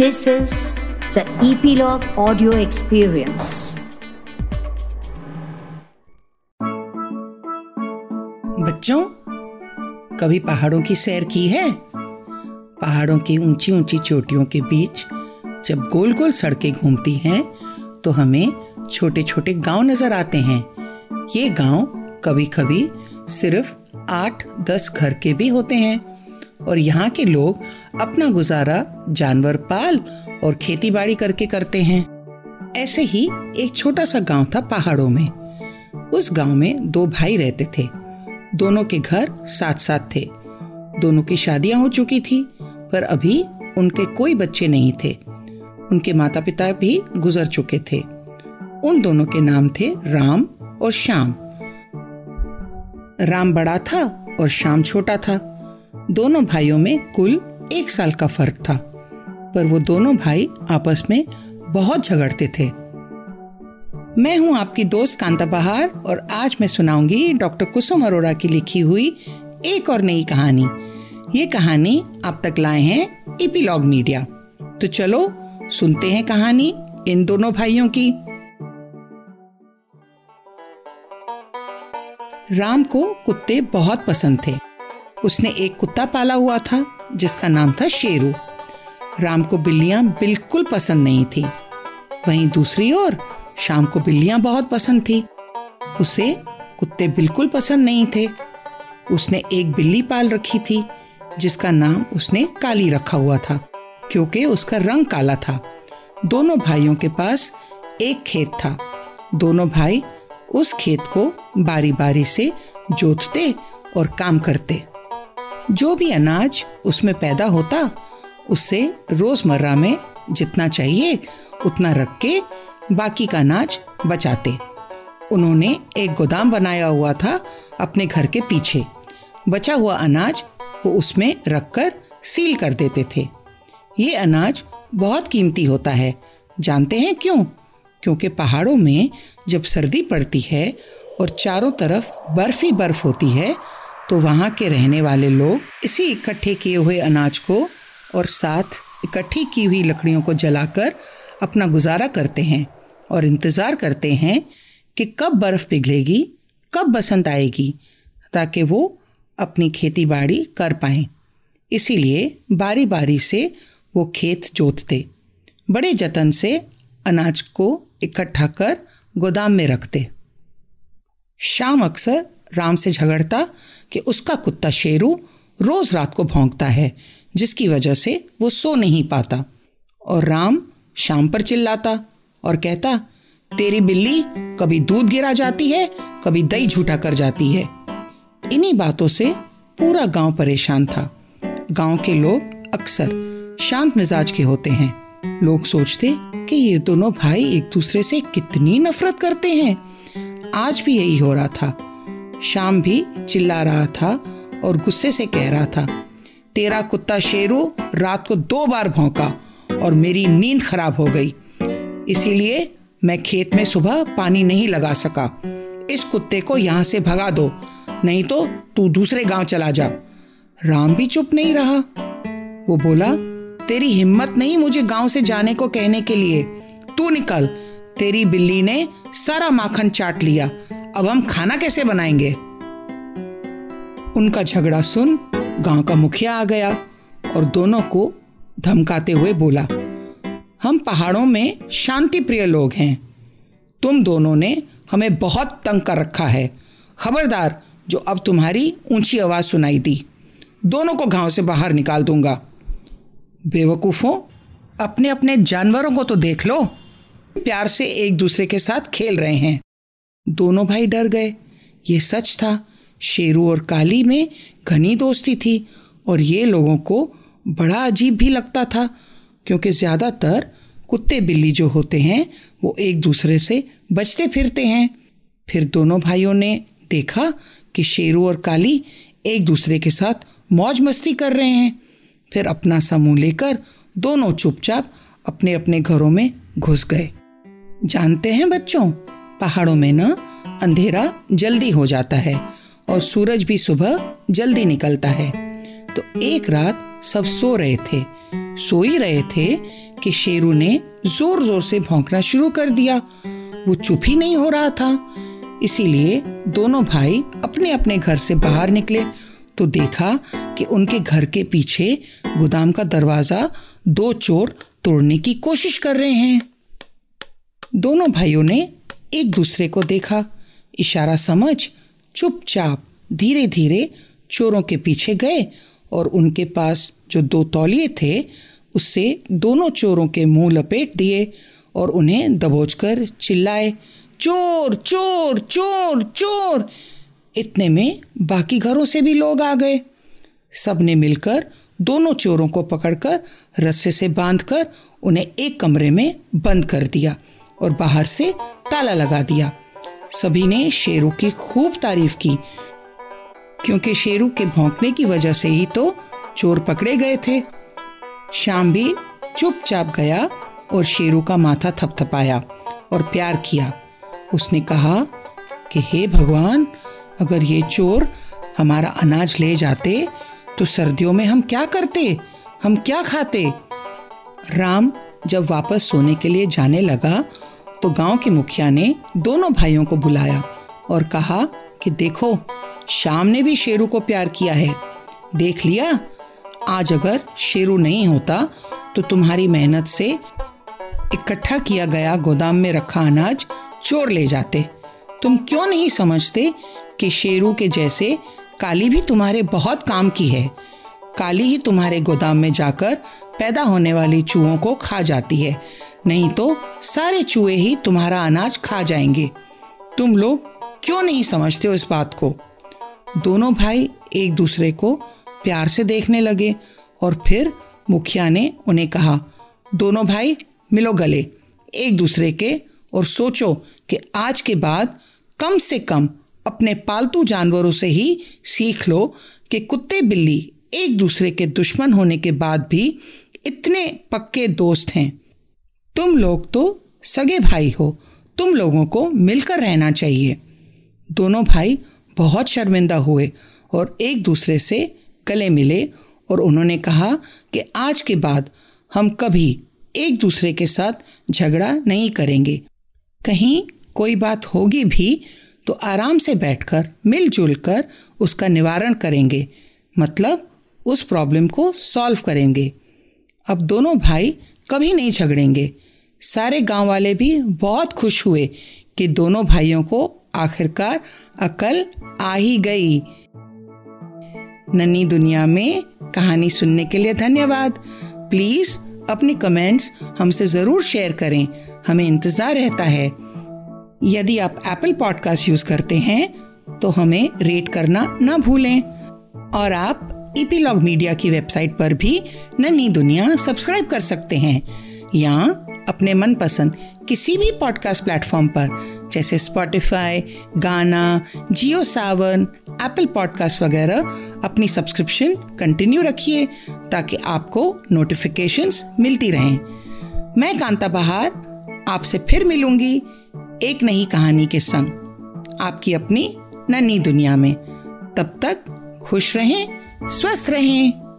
This is the Epilogue Audio Experience. बच्चों, कभी पहाड़ों की सैर की है? पहाड़ों की ऊँची ऊँची चोटियों के बीच जब गोल गोल सड़कें घूमती हैं तो हमें छोटे छोटे गाँव नज़र आते हैं। ये गाँव कभी कभी सिर्फ़ आठ दस घर के भी होते हैं। और यहाँ के लोग अपना गुजारा जानवर पाल और खेती बाड़ी करके करते हैं। ऐसे ही एक छोटा सा गाँव था पहाड़ों में। उस गाँव में दो भाई रहते थे। दोनों के घर साथ साथ थे। दोनों की शादियाँ हो चुकी थी, पर अभी उनके कोई बच्चे नहीं थे। उनके माता पिता भी गुजर चुके थे। उन दोनों के नाम थे राम और श्याम। राम बड़ा था और श्याम छोटा था। दोनों भाइयों में कुल एक साल का फ़र्क था, पर वो दोनों भाई आपस में बहुत झगड़ते थे। मैं हूँ आपकी दोस्त कांता बहार और आज मैं सुनाऊँगी डॉक्टर कुसुम अरोड़ा की लिखी हुई एक और नई कहानी। ये कहानी आप तक लाए हैं इपीलॉग मीडिया। तो चलो, सुनते हैं कहानी इन दोनों भाइयों की। राम को कुत्ते बहुत पसंद थे। उसने एक कुत्ता पाला हुआ था, जिसका नाम था शेरू। राम को बिल्लियाँ बिल्कुल पसंद नहीं थी। वहीं दूसरी ओर, शाम को बिल्लियाँ बहुत पसंद थी। उसे कुत्ते बिल्कुल पसंद नहीं थे। उसने एक बिल्ली पाल रखी थी, जिसका नाम उसने काली रखा हुआ था, क्योंकि उसका रंग काला था। दोनों भाइयों के पास एक खेत था। दोनों भाई उस खेत को बारी बारी से जोतते और काम करते। जो भी अनाज उसमें पैदा होता उससे रोज़मर्रा में जितना चाहिए, उतना रख के बाकी का अनाज बचाते। उन्होंने एक गोदाम बनाया हुआ था अपने घर के पीछे। बचा हुआ अनाज वो उसमें रखकर सील कर देते थे। ये अनाज बहुत कीमती होता है। जानते हैं क्यों? क्योंकि पहाड़ों में जब सर्दी पड़ती है और चारों तरफ़ बर्फ़ ही बर्फ़ होती है तो वहाँ के रहने वाले लोग इसी इकट्ठे किए हुए अनाज को और साथ इकट्ठी की हुई लकड़ियों को जलाकर अपना गुजारा करते हैं और इंतज़ार करते हैं कि कब बर्फ़ पिघलेगी, कब बसंत आएगी, ताकि वो अपनी खेती बाड़ी कर पाएँ। इसीलिए बारी बारी से वो खेत जोतते। बड़े जतन से अनाज को इकट्ठा कर गोदाम में रखते। शाम अक्सर राम से झगड़ता कि उसका कुत्ता शेरू रोज रात को भौंकता है, जिसकी वजह से वो सो नहीं पाता। और राम शाम पर चिल्लाता और कहता, तेरी बिल्ली कभी दूध गिरा जाती है, कभी दही झूठा कर जाती है। इन्हीं बातों से पूरा गाँव परेशान था। गाँव के लोग अक्सर शांत मिजाज के होते हैं। लोग सोचते कि ये दोनों भाई एक दूसरे से कितनी नफरत करते हैं। आज भी यही हो रहा था। शाम भी चिल्ला रहा था और गुस्से से कह रहा था, तेरा कुत्ता शेरू रात को दो बार भौंका और मेरी नींद खराब हो गई। इसीलिए मैं खेत में सुबह पानी नहीं लगा सका। इस कुत्ते को यहाँ से भगा दो, नहीं तो तू दूसरे गाँव चला जा। राम भी चुप नहीं रहा। वो बोला, तेरी हिम्मत नहीं मुझे गाँव से जाने को कहने के लिए। तू निकल तेरी बिल्ली ने सारा माखन चाट लिया। अब हम खाना कैसे बनाएँगे? उनका झगड़ा सुन गाँव का मुखिया आ गया और दोनों को धमकाते हुए बोला, हम पहाड़ों में शांति प्रिय लोग हैं। तुम दोनों ने हमें बहुत तंग कर रखा है। खबरदार, जो अब तुम्हारी ऊँची आवाज़ सुनाई दी, दोनों को गाँव से बाहर निकाल दूँगा। बेवकूफों अपने अपने जानवरों को तो देख लो। प्यार से एक दूसरे के साथ खेल रहे हैं। दोनों भाई डर गए। ये सच था, शेरू और काली में घनी दोस्ती थी और ये लोगों को बड़ा अजीब भी लगता था, क्योंकि ज़्यादातर कुत्ते बिल्ली जो होते हैं, वो एक दूसरे से बचते फिरते हैं। फिर दोनों भाइयों ने देखा कि शेरू और काली एक दूसरे के साथ मौज मस्ती कर रहे हैं। फिर अपना समूह लेकर दोनों चुपचाप अपने अपने घरों में घुस गए। जानते हैं बच्चों? पहाड़ों में ना अंधेरा जल्दी हो जाता है और सूरज भी सुबह जल्दी निकलता है। तो एक रात सब सो रहे थे। सो ही रहे थे कि शेरू ने ज़ोर ज़ोर से भौंकना शुरू कर दिया। वो चुप ही नहीं हो रहा था। इसीलिए दोनों भाई अपने अपने घर से बाहर निकले तो देखा कि उनके घर के पीछे गोदाम का दरवाज़ा दो चोर तोड़ने की कोशिश कर रहे हैं। दोनों भाइयों ने एक दूसरे को देखा। इशारा समझ, चुपचाप धीरे धीरे चोरों के पीछे गए और उनके पास जो दो तौलिए थे, उससे दोनों चोरों के मुँह लपेट दिए और उन्हें दबोचकर चिल्लाए, चोर चोर चोर चोर! इतने में बाकी घरों से भी लोग आ गए। सबने मिलकर दोनों चोरों को पकड़कर रस्से से बांधकर उन्हें एक कमरे में बंद कर दिया। और बाहर से ताला लगा दिया। सभी ने शेरू की खूब तारीफ़ की, क्योंकि शेरू के भौंकने की वजह से ही तो चोर पकड़े गए थे। शाम भी चुपचाप गया और शेरू का माथा थपथपाया और प्यार किया। उसने कहा कि, हे भगवान, अगर ये चोर हमारा अनाज ले जाते तो सर्दियों में हम क्या करते? हम क्या खाते? राम जब वापस सोने के लिए जाने लगा तो गाँव के मुखिया ने दोनों भाइयों को बुलाया और कहा कि देखो शाम ने भी शेरू को प्यार किया है। देख लिया, आज अगर शेरू नहीं होता तो तुम्हारी मेहनत से इकट्ठा किया गया गोदाम में रखा अनाज चोर ले जाते। तुम क्यों नहीं समझते कि शेरू के जैसे काली भी तुम्हारे बहुत काम की है? काली ही तुम्हारे गोदाम में जाकर पैदा होने वाली चूहों को खा जाती है। नहीं तो सारे चूहे ही तुम्हारा अनाज खा जाएँगे। तुम लोग क्यों नहीं समझते हो इस बात को? दोनों भाई एक दूसरे को प्यार से देखने लगे और फिर मुखिया ने उन्हें कहा, दोनों भाई, मिलो गले, एक दूसरे के, और सोचो कि आज के बाद कम से कम अपने पालतू जानवरों से ही सीख लो कि कुत्ते बिल्ली एक दूसरे के दुश्मन होने के बाद भी इतने पक्के दोस्त हैं। तुम लोग तो सगे भाई हो। तुम लोगों को मिलकर रहना चाहिए। दोनों भाई बहुत शर्मिंदा हुए और एक दूसरे से गले मिले और उन्होंने कहा कि आज के बाद हम कभी एक दूसरे के साथ झगड़ा नहीं करेंगे। कहीं कोई बात होगी भी तो आराम से बैठकर, मिलजुल कर उसका निवारण करेंगे। मतलब उस प्रॉब्लम को सॉल्व करेंगे। अब दोनों भाई कभी नहीं झगड़ेंगे। सारे गाँव वाले भी बहुत खुश हुए कि दोनों भाइयों को आखिरकार अकल आ ही गई। नन्ही दुनिया में कहानी सुनने के लिए धन्यवाद। प्लीज़ अपने कमेंट्स हमसे ज़रूर शेयर करें। हमें इंतज़ार रहता है। यदि आप एप्पल पॉडकास्ट यूज़ करते हैं तो हमें रेट करना ना भूलें। और आप ईपीलॉग मीडिया की वेबसाइट पर भी नन्ही दुनिया सब्सक्राइब कर सकते हैं। या अपने मनपसंद किसी भी पॉडकास्ट प्लेटफॉर्म पर, जैसे स्पॉटिफाई गाना जियो सावन एप्पल पॉडकास्ट वगैरह, अपनी सब्सक्रिप्शन कंटिन्यू रखिए, ताकि आपको नोटिफिकेशंस मिलती रहें। मैं कांता बहार, आपसे फिर मिलूँगी एक नई कहानी के संग। आपकी अपनी नन्ही दुनिया में। तब तक खुश रहें। स्वस्थ रहें।